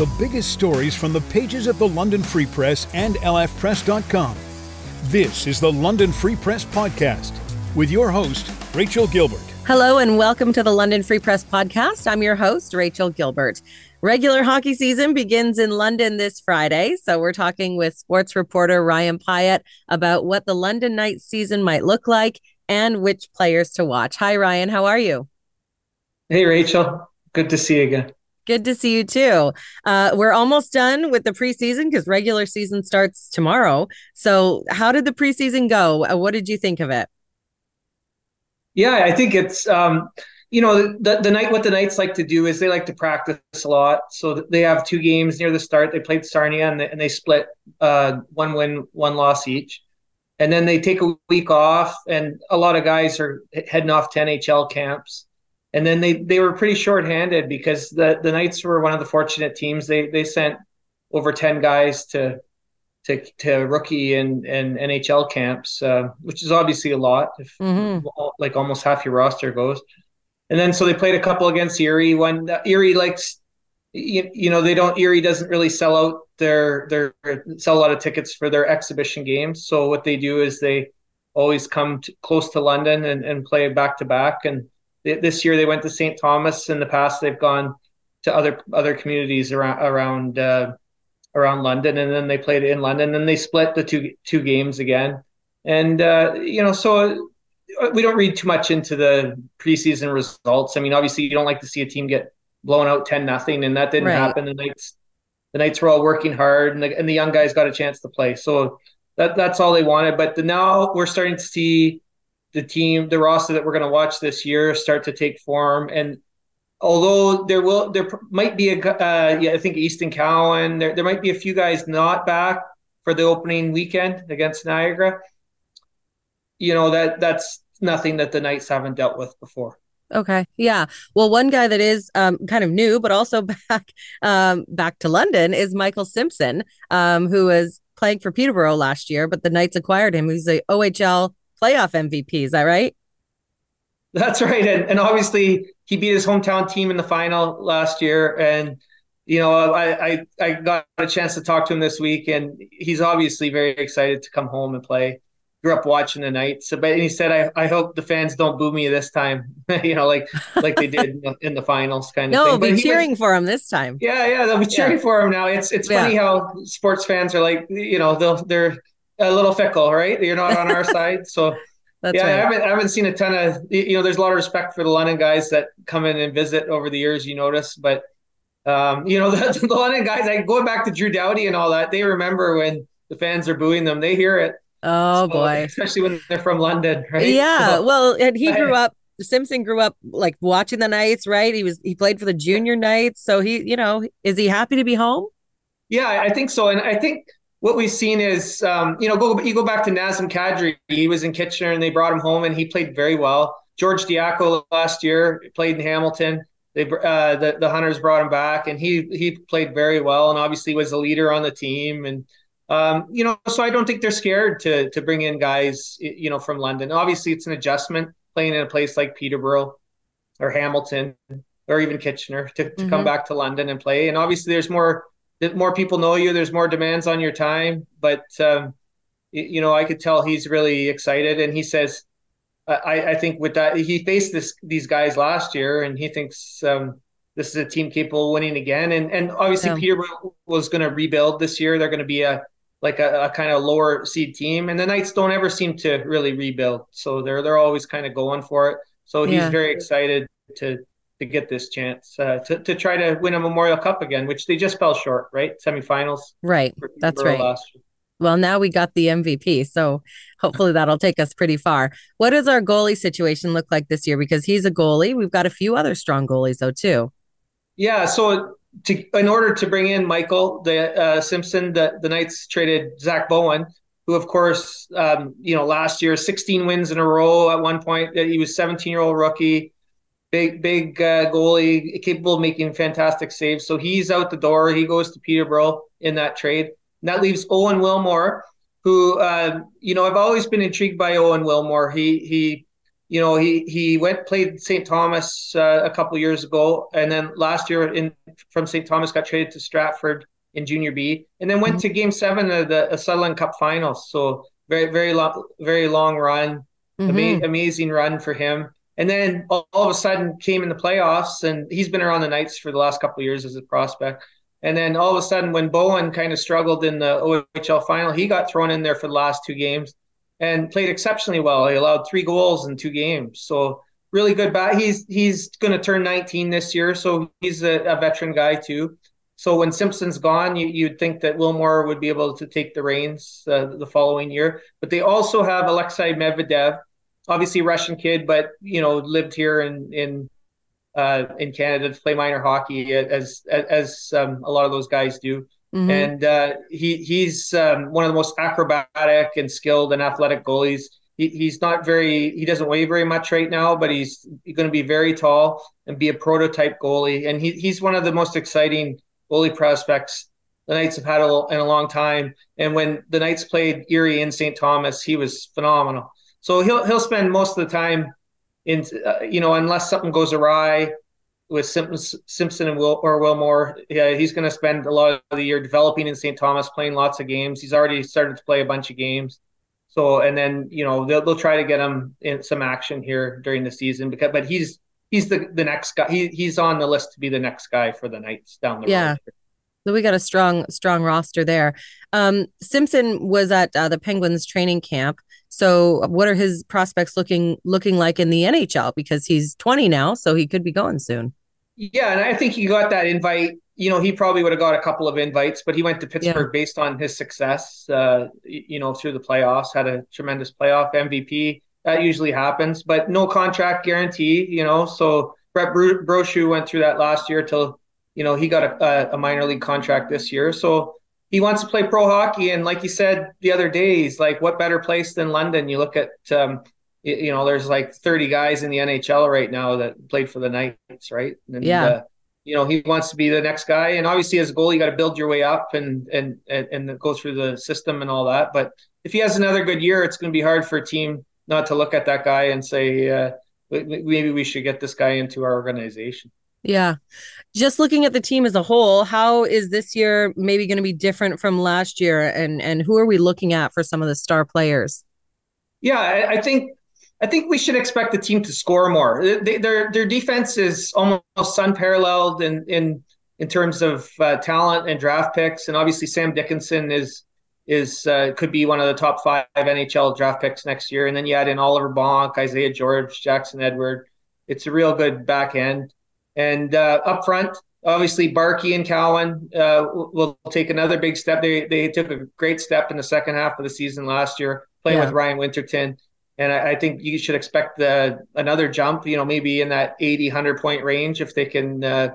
the biggest stories from the pages of the London Free Press and lfpress.com. This is the London Free Press Podcast with your host, Rachel Gilbert. Hello, and welcome to the London Free Press Podcast. I'm your host, Rachel Gilbert. Regular hockey season begins in London this Friday. So, we're talking with sports reporter Ryan Pyette about what the London Knight season might look like and which players to watch. Hi, Ryan. How are you? Hey, Rachel. Good to see you again. Good to see you too. Uh, we're almost done with the preseason because regular season starts tomorrow. So, how did the preseason go? Uh, what did you think of it? Yeah, I think it's um, you know the the night what the Knights like to do is they like to practice a lot. So they have two games near the start. They played Sarnia and they, and they split uh, one win, one loss each, and then they take a week off. And a lot of guys are heading off to NHL camps and then they they were pretty short-handed because the the Knights were one of the fortunate teams. They they sent over ten guys to to to rookie and and NHL camps, uh, which is obviously a lot. If mm-hmm. like almost half your roster goes, and then so they played a couple against Erie. When uh, Erie likes, you, you know, they don't Erie doesn't really sell out their their sell a lot of tickets for their exhibition games. So what they do is they always come to, close to London and, and play back to back and this year they went to St. Thomas. In the past, they've gone to other other communities around around uh, around London, and then they played in London. And they split the two two games again. And uh, you know, so uh, we don't read too much into the preseason results. I mean, obviously, you don't like to see a team get blown out ten nothing, and that didn't right. happen. The Knights the Knights were all working hard, and the, and the young guys got a chance to play. So that that's all they wanted. But the, now we're starting to see the team, the roster that we're going to watch this year start to take form. And although there will, there might be a, uh, yeah, I think Easton Cowan, there, there might be a few guys not back for the opening weekend against Niagara. You know, that that's nothing that the Knights haven't dealt with before. Okay. Yeah. Well, one guy that is um, kind of new, but also back um, back to London is Michael Simpson, um, who was playing for Peterborough last year, but the Knights acquired him. He's a OHL playoff MVP. Is that right? That's right. And, and obviously, he beat his hometown team in the final last year. And, you know, I, I, I got a chance to talk to him this week, and he's obviously very excited to come home and play. Grew up watching the night. so, but he said, "I, I hope the fans don't boo me this time, you know, like like they did in the finals, kind of no, thing." No, be cheering was, for him this time. Yeah, yeah, they'll be cheering yeah. for him now. It's it's yeah. funny how sports fans are like, you know, they'll they're a little fickle, right? You're not on our side, so That's yeah, right. I haven't I haven't seen a ton of you know. There's a lot of respect for the London guys that come in and visit over the years. You notice, but um, you know the, the London guys. Like going back to Drew Doughty and all that, they remember when the fans are booing them. They hear it. Oh so, boy, especially when they're from London, right? Yeah. So, well, and he grew up. Simpson grew up like watching the Knights, right? He was he played for the junior Knights, so he, you know, is he happy to be home? Yeah, I think so, and I think what we've seen is, um, you know, go you go back to Nazem Kadri. He was in Kitchener, and they brought him home, and he played very well. George Diaco last year played in Hamilton. They uh, the the Hunters brought him back, and he he played very well, and obviously was a leader on the team. And um, you know, so I don't think they're scared to to bring in guys, you know, from London. Obviously, it's an adjustment playing in a place like Peterborough or Hamilton or even Kitchener to, to mm-hmm. come back to London and play. And obviously, there's more more people know you. There's more demands on your time, but um, you know, I could tell he's really excited, and he says, I, I think with that he faced this these guys last year, and he thinks um, this is a team capable of winning again. And and obviously yeah. Peterborough was going to rebuild this year. They're going to be a like a, a, kind of lower seed team, and the Knights don't ever seem to really rebuild, so they're they're always kind of going for it. So he's yeah. very excited to to get this chance uh, to to try to win a Memorial Cup again, which they just fell short, right? Semifinals, right? That's right. Well, now we got the MVP, so hopefully that'll take us pretty far. What does our goalie situation look like this year? Because he's a goalie. We've got a few other strong goalies though too. Yeah. So to, in order to bring in Michael the uh, Simpson, the the Knights traded Zach Bowen, who of course um, you know last year 16 wins in a row at one point. He was 17 year old rookie big big uh, goalie, capable of making fantastic saves. So he's out the door. He goes to Peterborough in that trade. And that leaves Owen Willmore, who uh, you know I've always been intrigued by Owen Willmore. He he you know, he he went played St. Thomas uh, a couple years ago, and then last year in from St. Thomas got traded to Stratford in Junior B, and then went mm-hmm. to Game Seven of the Sutherland Cup Finals. So very very long very long run, mm-hmm. ama- amazing run for him. And then all, all, of a sudden came in the playoffs, and he's been around the Knights for the last couple of years as a prospect. And then all of a sudden, when Bowen kind of struggled in the OHL final, he got thrown in there for the last two games and played exceptionally well. He allowed three goals in two games. So really good bat. He's he's going to turn 19 this year, so he's a, a, veteran guy too. So when Simpson's gone, you, you'd think that Willmore would be able to take the reins uh, the following year. But they also have Alexei Medvedev, obviously Russian kid, but you know lived here in in uh, in Canada to play minor hockey as as, as um, a lot of those guys do. Mm-hmm. And uh, he he's um, one of the most acrobatic and skilled and athletic goalies. He, he's not very he doesn't weigh very much right now, but he's going to be very tall and be a prototype goalie. And he, he's one of the most exciting goalie prospects the Knights have had a, in a long time. And when the Knights played Erie in St. Thomas, he was phenomenal. So he'll he'll spend most of the time in uh, you know unless something goes awry with Simpson and Will or Willmore, yeah, he's going to spend a lot of the year developing in St. Thomas, playing lots of games. He's already started to play a bunch of games. So, and then you know they'll, they'll try to get him in some action here during the season because, but he's he's the the next guy. He he's on the list to be the next guy for the Knights down the yeah. road. Yeah. So we got a strong strong roster there. Um, Simpson was at uh, the Penguins training camp. So what are his prospects looking looking like in the NHL? Because he's 20 now, so he could be going soon. Yeah, and I think he got that invite. You know, he probably would have got a couple of invites, but he went to Pittsburgh yeah. based on his success. Uh, you know, through the playoffs, had a tremendous playoff MVP. That usually happens, but no contract guarantee. You know, so Brett Brochu went through that last year till you know he got a, a minor league contract this year. So he wants to play pro hockey, and like you said the other day, he's like, what better place than London? You look at um, you know, there's like 30 guys in the NHL right now that played for the Knights, right? And, yeah. Uh, you know, he wants to be the next guy, and obviously, as a goal, you got to build your way up and, and and and go through the system and all that. But if he has another good year, it's going to be hard for a team not to look at that guy and say, uh, maybe we should get this guy into our organization. Yeah. Just looking at the team as a whole, how is this year maybe going to be different from last year and and who are we looking at for some of the star players? Yeah, I, I think I think we should expect the team to score more. They, their their defense is almost unparalleled in in in terms of uh, talent and draft picks, and obviously Sam Dickinson is is uh, could be one of the top five NHL draft picks next year. And then you add in Oliver Bonk, Isaiah George, Jackson Edward. It's a real good back end. And uh, up front, obviously Barkey and Cowan uh, will take another big step. They they took a great step in the second half of the season last year, playing yeah. with Ryan Winterton and I, I, think you should expect the another jump. You know, maybe in that 80, 100 point range if they can. Uh,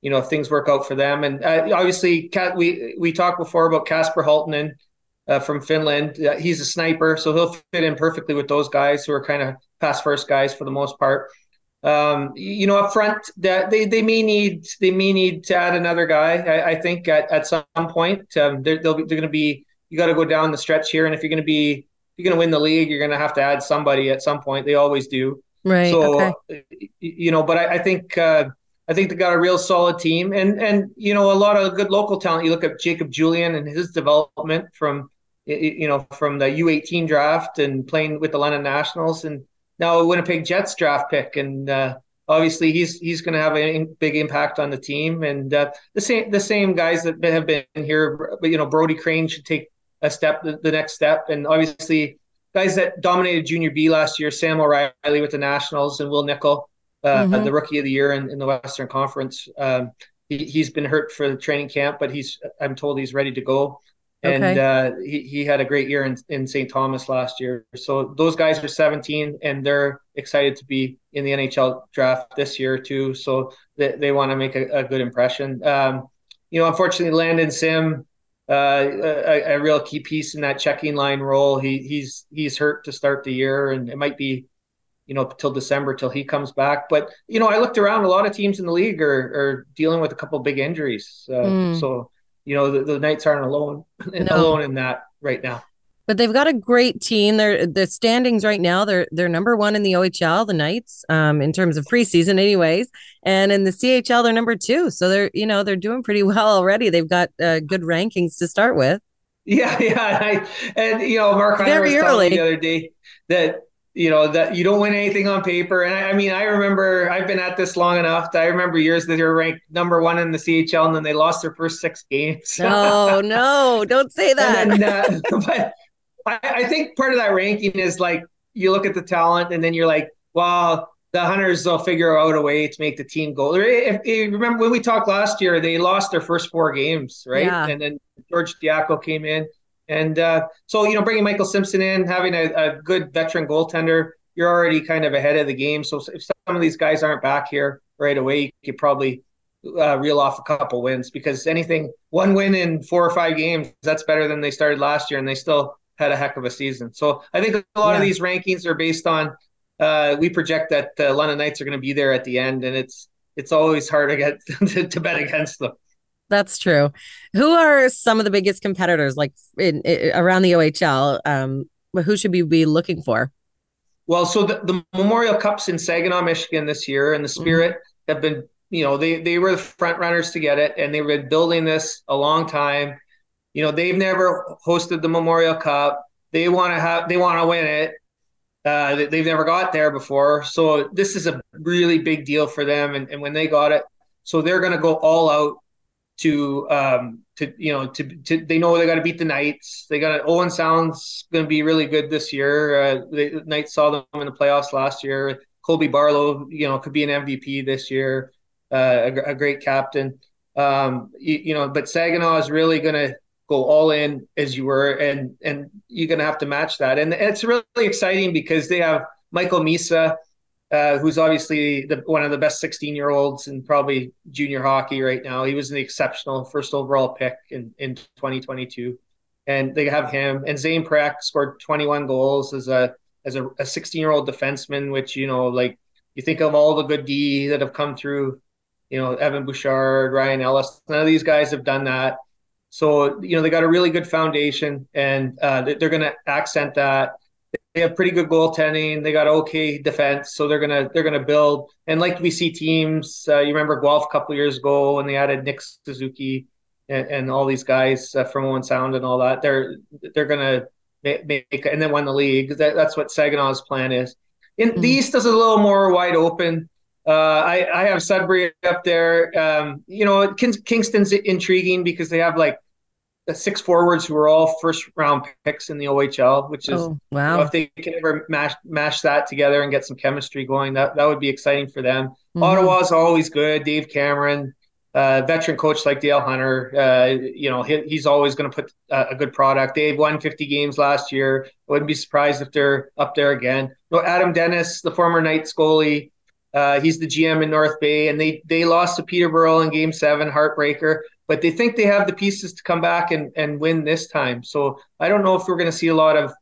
you know, if things work out for them, and uh, obviously, we we talked before about Kasper Halttunen uh, from Finland. Uh, he's a sniper, so he'll fit in perfectly with those guys who are kind of pass first guys for the most part. Um, you know, up front, that they, they may need they may need to add another guy. I, I think at, at some point, um, they're they're going to be you got to go down the stretch here, and if you're going to be you're going to win the league, you're going to have to add somebody at some point. They always do. Right. So, okay. you know, but I, I think uh, I think they got a real solid team, and and you know a lot of good local talent. You look at Jacob Julien and his development from you know from the U18 draft and playing with the London Nationals, and now a Winnipeg Jets draft pick, and uh, obviously he's he's going to have a big impact on the team. And uh, the same the same guys that have been here, you know, Brody Crane should take a step, the, the next step. And obviously, guys that dominated Junior B last year, Sam O'Reilly with the Nationals and Will Nickel, uh, mm-hmm. the rookie of the year in, in the Western Conference. Um, he, has been hurt for the training camp, but he's I'm told he's ready to go. And okay. uh, he, he had a great year in, in St. Thomas last year. So those guys are 17 and they're excited to be in the NHL draft this year too. So they, they want to make a, a good impression. Um, you know, unfortunately, Landon Sim uh, a, a, real key piece in that checking line role. He he's he's hurt to start the year, and it might be, you know, till December till he comes back. But you know, I looked around. A lot of teams in the league are are dealing with a couple big injuries. Uh, mm. So you know, the, the Knights aren't alone no. alone in that right now. But they've got a great team. They're the standings right now. They're they're number one in the OHL, the Knights, um, in terms of preseason, anyways. And in the CHL, they're number two. So they're you know they're doing pretty well already. They've got uh, good rankings to start with. Yeah, yeah, and, I, and you know, Mark Hunter was telling me the other day that you know that you don't win anything on paper. And I, I, mean, I remember I've been at this long enough. that I remember years that they were ranked number one in the CHL, and then they lost their first six games. No, no, don't say that. Then, uh, but I, I, think part of that ranking is like you look at the talent, and then you're like, well, the Hunters will figure out a way to make the team go. If, if remember when we talked last year, they lost their first four games, right? Yeah. And then George Diaco came in and uh, so, you know, bringing Michael Simpson in, having a, a, good veteran goaltender, you're already kind of ahead of the game. So if some of these guys aren't back here right away, you could probably uh, reel off a couple wins because anything one win in four or five games, that's better than they started last year, and they still had a heck of a season. So I think a lot yeah. of these rankings are based on. Uh, we project that the London Knights are going to be there at the end, and it's it's always hard to get to, to bet against them. That's true. Who are some of the biggest competitors like in, in around the OHL? Um, who should we be looking for? Well, so the, the Memorial Cups in Saginaw, Michigan this year, and the mm-hmm. Spirit mm-hmm. have been, you know, they they were the front runners to get it, and they've been building this a long time. You know, they've never hosted the Memorial Cup. They want to have, they want to win it. Uh, they've never got there before, so this is a really big deal for them. And, and when they got it, so they're going to go all out to um, to you know to, to they know they got to beat the Knights. They got Owen Sound's going to be really good this year. Uh, the Knights saw them in the playoffs last year. Colby Barlow, you know, could be an MVP this year. Uh, a, a, great captain. Um, you, you, know, but Saginaw is really going to go all in as you were, and and you're going to have to match that. And it's really exciting because they have Michael Misa uh, who's obviously the, one of the best 16 year olds in probably junior hockey right now. He was an exceptional first overall pick in, in 2022. And they have him. And Zane Parekh scored 21 goals as a as a 16 year old defenseman, which, you know, like you think of all the good D that have come through, you know, Evan Bouchard, Ryan Ellis. None of these guys have done that. So, you know, they got a really good foundation and uh, they're going to accent that they have pretty good goaltending. They got okay defense, so they're gonna they're gonna build. And like we see teams, uh, you remember Guelph a couple years ago when they added Nick Suzuki and, and all these guys uh, from Owen Sound and all that. They're they're gonna make, and then win the league. That, that's what Saginaw's plan is. In mm-hmm. the East is a little more wide open. Uh, I, I have Sudbury up there. Um, you know, Kingston's intriguing because they have like six forwards who are all first round picks in the OHL, which is oh, wow. You know, if they can ever mash mash that together and get some chemistry going, that that would be exciting for them. Mm-hmm. Ottawa's always good. Dave Cameron, uh, veteran coach like Dale Hunter, uh, you know he, he's always going to put a, a, good product. They won 50 games last year. I wouldn't be surprised if they're up there again. No, Adam Dennis, the former Knights goalie. Uh, he's the GM in North Bay, and they they lost to Peterborough in Game Seven, heartbreaker but they think they have the pieces to come back and, and win this time. So I don't know if we're going to see a lot of,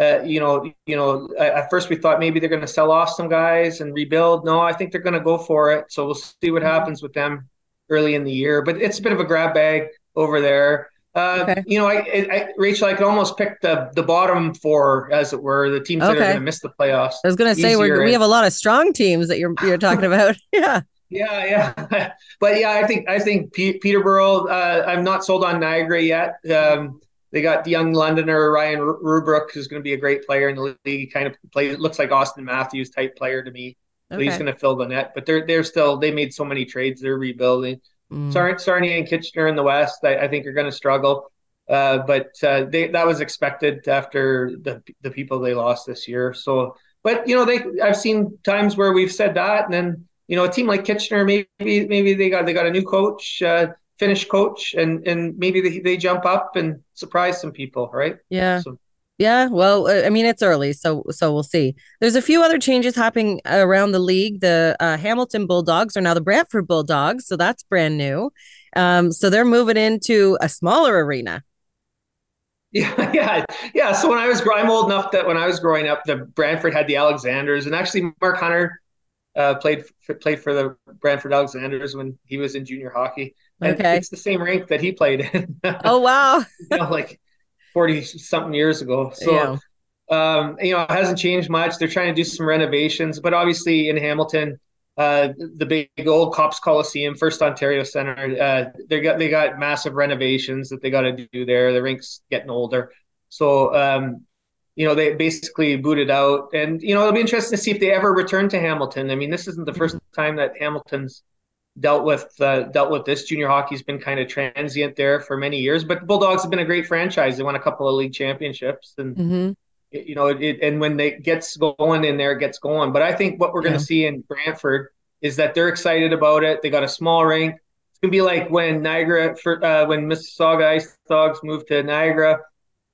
uh, you know, you know. At first we thought maybe they're going to sell off some guys and rebuild. No, I think they're going to go for it. So we'll see what happens with them early in the year. But it's a bit of a grab bag over there. Uh, okay. You know, I, I, Rachel, I could almost pick the the bottom four, as it were, the teams okay. that are going to miss the playoffs. I was going to say we we have a lot of strong teams that you're you're talking about. yeah. Yeah, yeah, but yeah, I think I think P- Peterborough. Uh, I'm not sold on Niagara yet. Um, they got the young Londoner Ryan Roobroeck, who's going to be a great player in the league. He kind of play looks like Auston Matthews type player to me. So okay. he's going to fill the net. But they're they're still they made so many trades. They're rebuilding. Mm. Sarnia and Kitchener in the West, I, I think are going to struggle. Uh, but uh, they, that was expected after the the people they lost this year. So, but you know, they I've seen times where we've said that, and then you know, a team like Kitchener, maybe maybe they got they got a new coach, uh, Finnish coach, and and maybe they, they jump up and surprise some people, right? Yeah. So. Yeah, well, uh, I mean, it's early, so so we'll see. There's a few other changes happening around the league. The uh, Hamilton Bulldogs are now the Brantford Bulldogs, so that's brand new. Um, so they're moving into a smaller arena. Yeah, yeah, yeah. So when I was, I'm old enough that when I was growing up, the Brantford had the Alexanders, and actually Mark Hunter uh, played for, played for the Brantford Alexanders when he was in junior hockey. And okay. it's the same rink that he played in. oh wow! you know, like 40 something years ago. So, yeah. um, you know, it hasn't changed much. They're trying to do some renovations, but obviously in Hamilton, uh, the big old Copps Coliseum, First Ontario Center, uh, they got they got massive renovations that they got to do there. The rink's getting older, so um, you know they basically booted out. And you know it'll be interesting to see if they ever return to Hamilton. I mean, this isn't the 1st mm-hmm. time that Hamilton's dealt with uh, dealt with this. Junior hockey's been kind of transient there for many years, but the Bulldogs have been a great franchise. They won a couple of league championships, and mm-hmm. it, you know, it, and when they gets going in there, it gets going. But I think what we're yeah. going to see in Brantford is that they're excited about it. They got a small rink. It's gonna be like when Niagara, for, uh, when Mississauga Ice Dogs moved to Niagara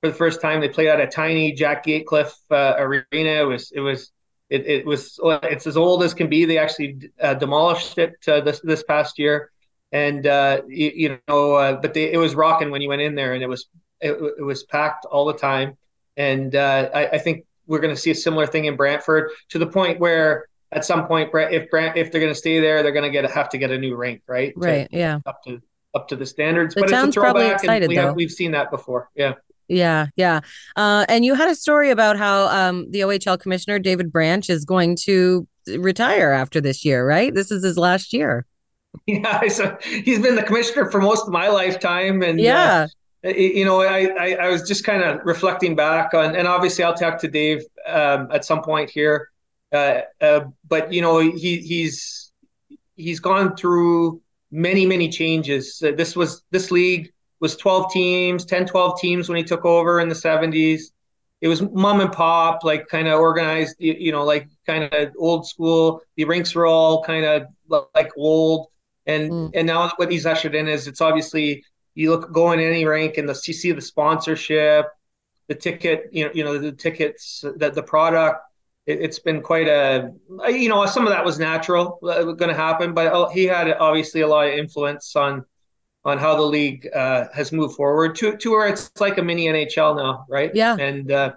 for the first time. They played at a tiny Jack Gatecliff uh, arena. It was it was it, it was it's as old as can be. They actually uh, demolished it uh, this this past year, and uh, you, you, know, uh, but they, it was rocking when you went in there, and it was it, it was packed all the time. And uh, I, I, think we're going to see a similar thing in Brantford to the point where at some point, if Brant if they're going to stay there, they're going to get have to get a new rink, right? Right. To, yeah. Up to up to the standards. The but town's it's a probably excited we though. Have, we've seen that before. Yeah. Yeah, yeah. Uh, and you had a story about how um, the OHL commissioner, David Branch, is going to retire after this year, right? This is his last year. Yeah, so he's been the commissioner for most of my lifetime. And uh, yeah. Uh, you know, I, I, I was just kind of reflecting back on, and obviously I'll talk to Dave um, at some point here. Uh, uh, but you know, he he's he's gone through many many changes. Uh, this was this league was 12 teams, 10, 12 teams when he took over in the 70s. It was mom and pop, like kind of organized, you, you, know, like kind of old school. The rinks were all kind of like old. And mm. and now what he's ushered in is it's obviously you look go in any rank and the you see the sponsorship, the ticket, you know, you know the tickets, that the product. It, has been quite a, you know, some of that was natural, uh, going to happen, but uh, he had obviously a lot of influence on on how the league uh, has moved forward to to where it's like a mini NHL now, right? Yeah. And uh,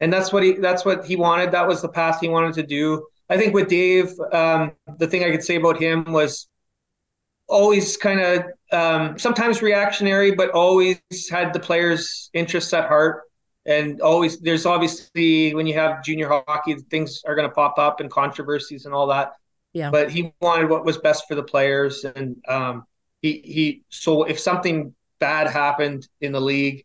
and that's what he that's what he wanted. That was the path he wanted to do. I think with Dave, um, the thing I could say about him was always kind of um, sometimes reactionary, but always had the players' interests at heart. And always, there's obviously when you have junior hockey, things are going to pop up and controversies and all that. Yeah. But he wanted what was best for the players, and um, he he so if something bad happened in the league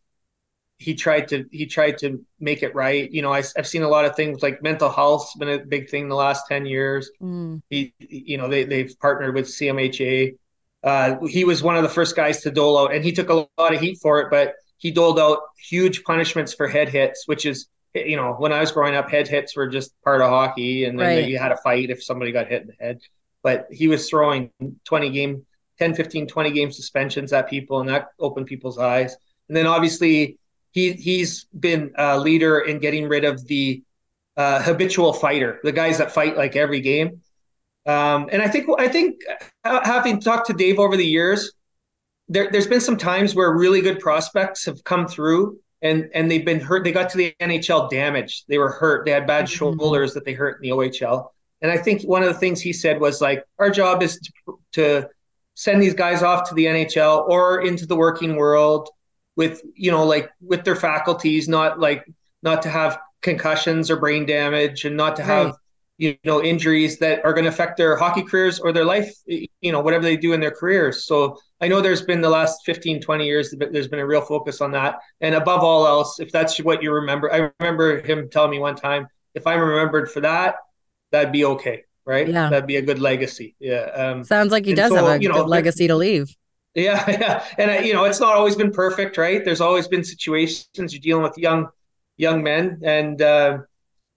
he tried to he tried to make it right you know I, have seen a lot of things like mental health's been a big thing the last 10 years mm. he you know they, they've partnered with cmha uh, he was one of the first guys to dole out and he took a lot of heat for it but he doled out huge punishments for head hits which is you know when i was growing up head hits were just part of hockey and then right. you had a fight if somebody got hit in the head but he was throwing 20 game 10, 15, 20 game suspensions at people, and that opened people's eyes. And then obviously he he's been a leader in getting rid of the uh, habitual fighter, the guys that fight like every game. Um, and I think I think having talked to Dave over the years, there, there's been some times where really good prospects have come through and and they've been hurt. They got to the NHL damaged. They were hurt. They had bad mm-hmm. shoulders that they hurt in the OHL. And I think one of the things he said was like, our job is to, to send these guys off to the NHL or into the working world with you know like with their faculties not like not to have concussions or brain damage and not to have right. you know injuries that are going to affect their hockey careers or their life you know whatever they do in their careers. So i know there's been the last 15 20 years there's been a real focus on that. And above all else if that's what you remember i remember him telling me one time if i'm remembered for that that'd be okay right? Yeah. That'd be a good legacy. Yeah. Um, Sounds like he does so, have a you know, good legacy to leave. Yeah, yeah, and uh, you know, it's not always been perfect, right? There's always been situations you're dealing with young, young men, and uh,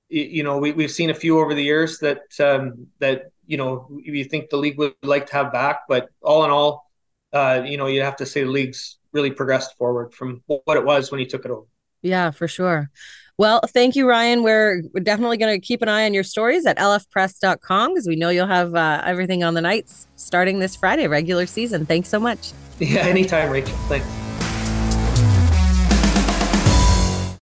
you, you know, we we've seen a few over the years that um, that you know you think the league would like to have back, but all in all, uh, you know, you'd have to say the league's really progressed forward from what it was when he took it over. Yeah, for sure. Well, thank you, Ryan. We're, definitely going to keep an eye on your stories at lfpress.com because we know you'll have uh, everything on the Knights starting this Friday, regular season. Thanks so much. Yeah, anytime, Rachel. Thanks.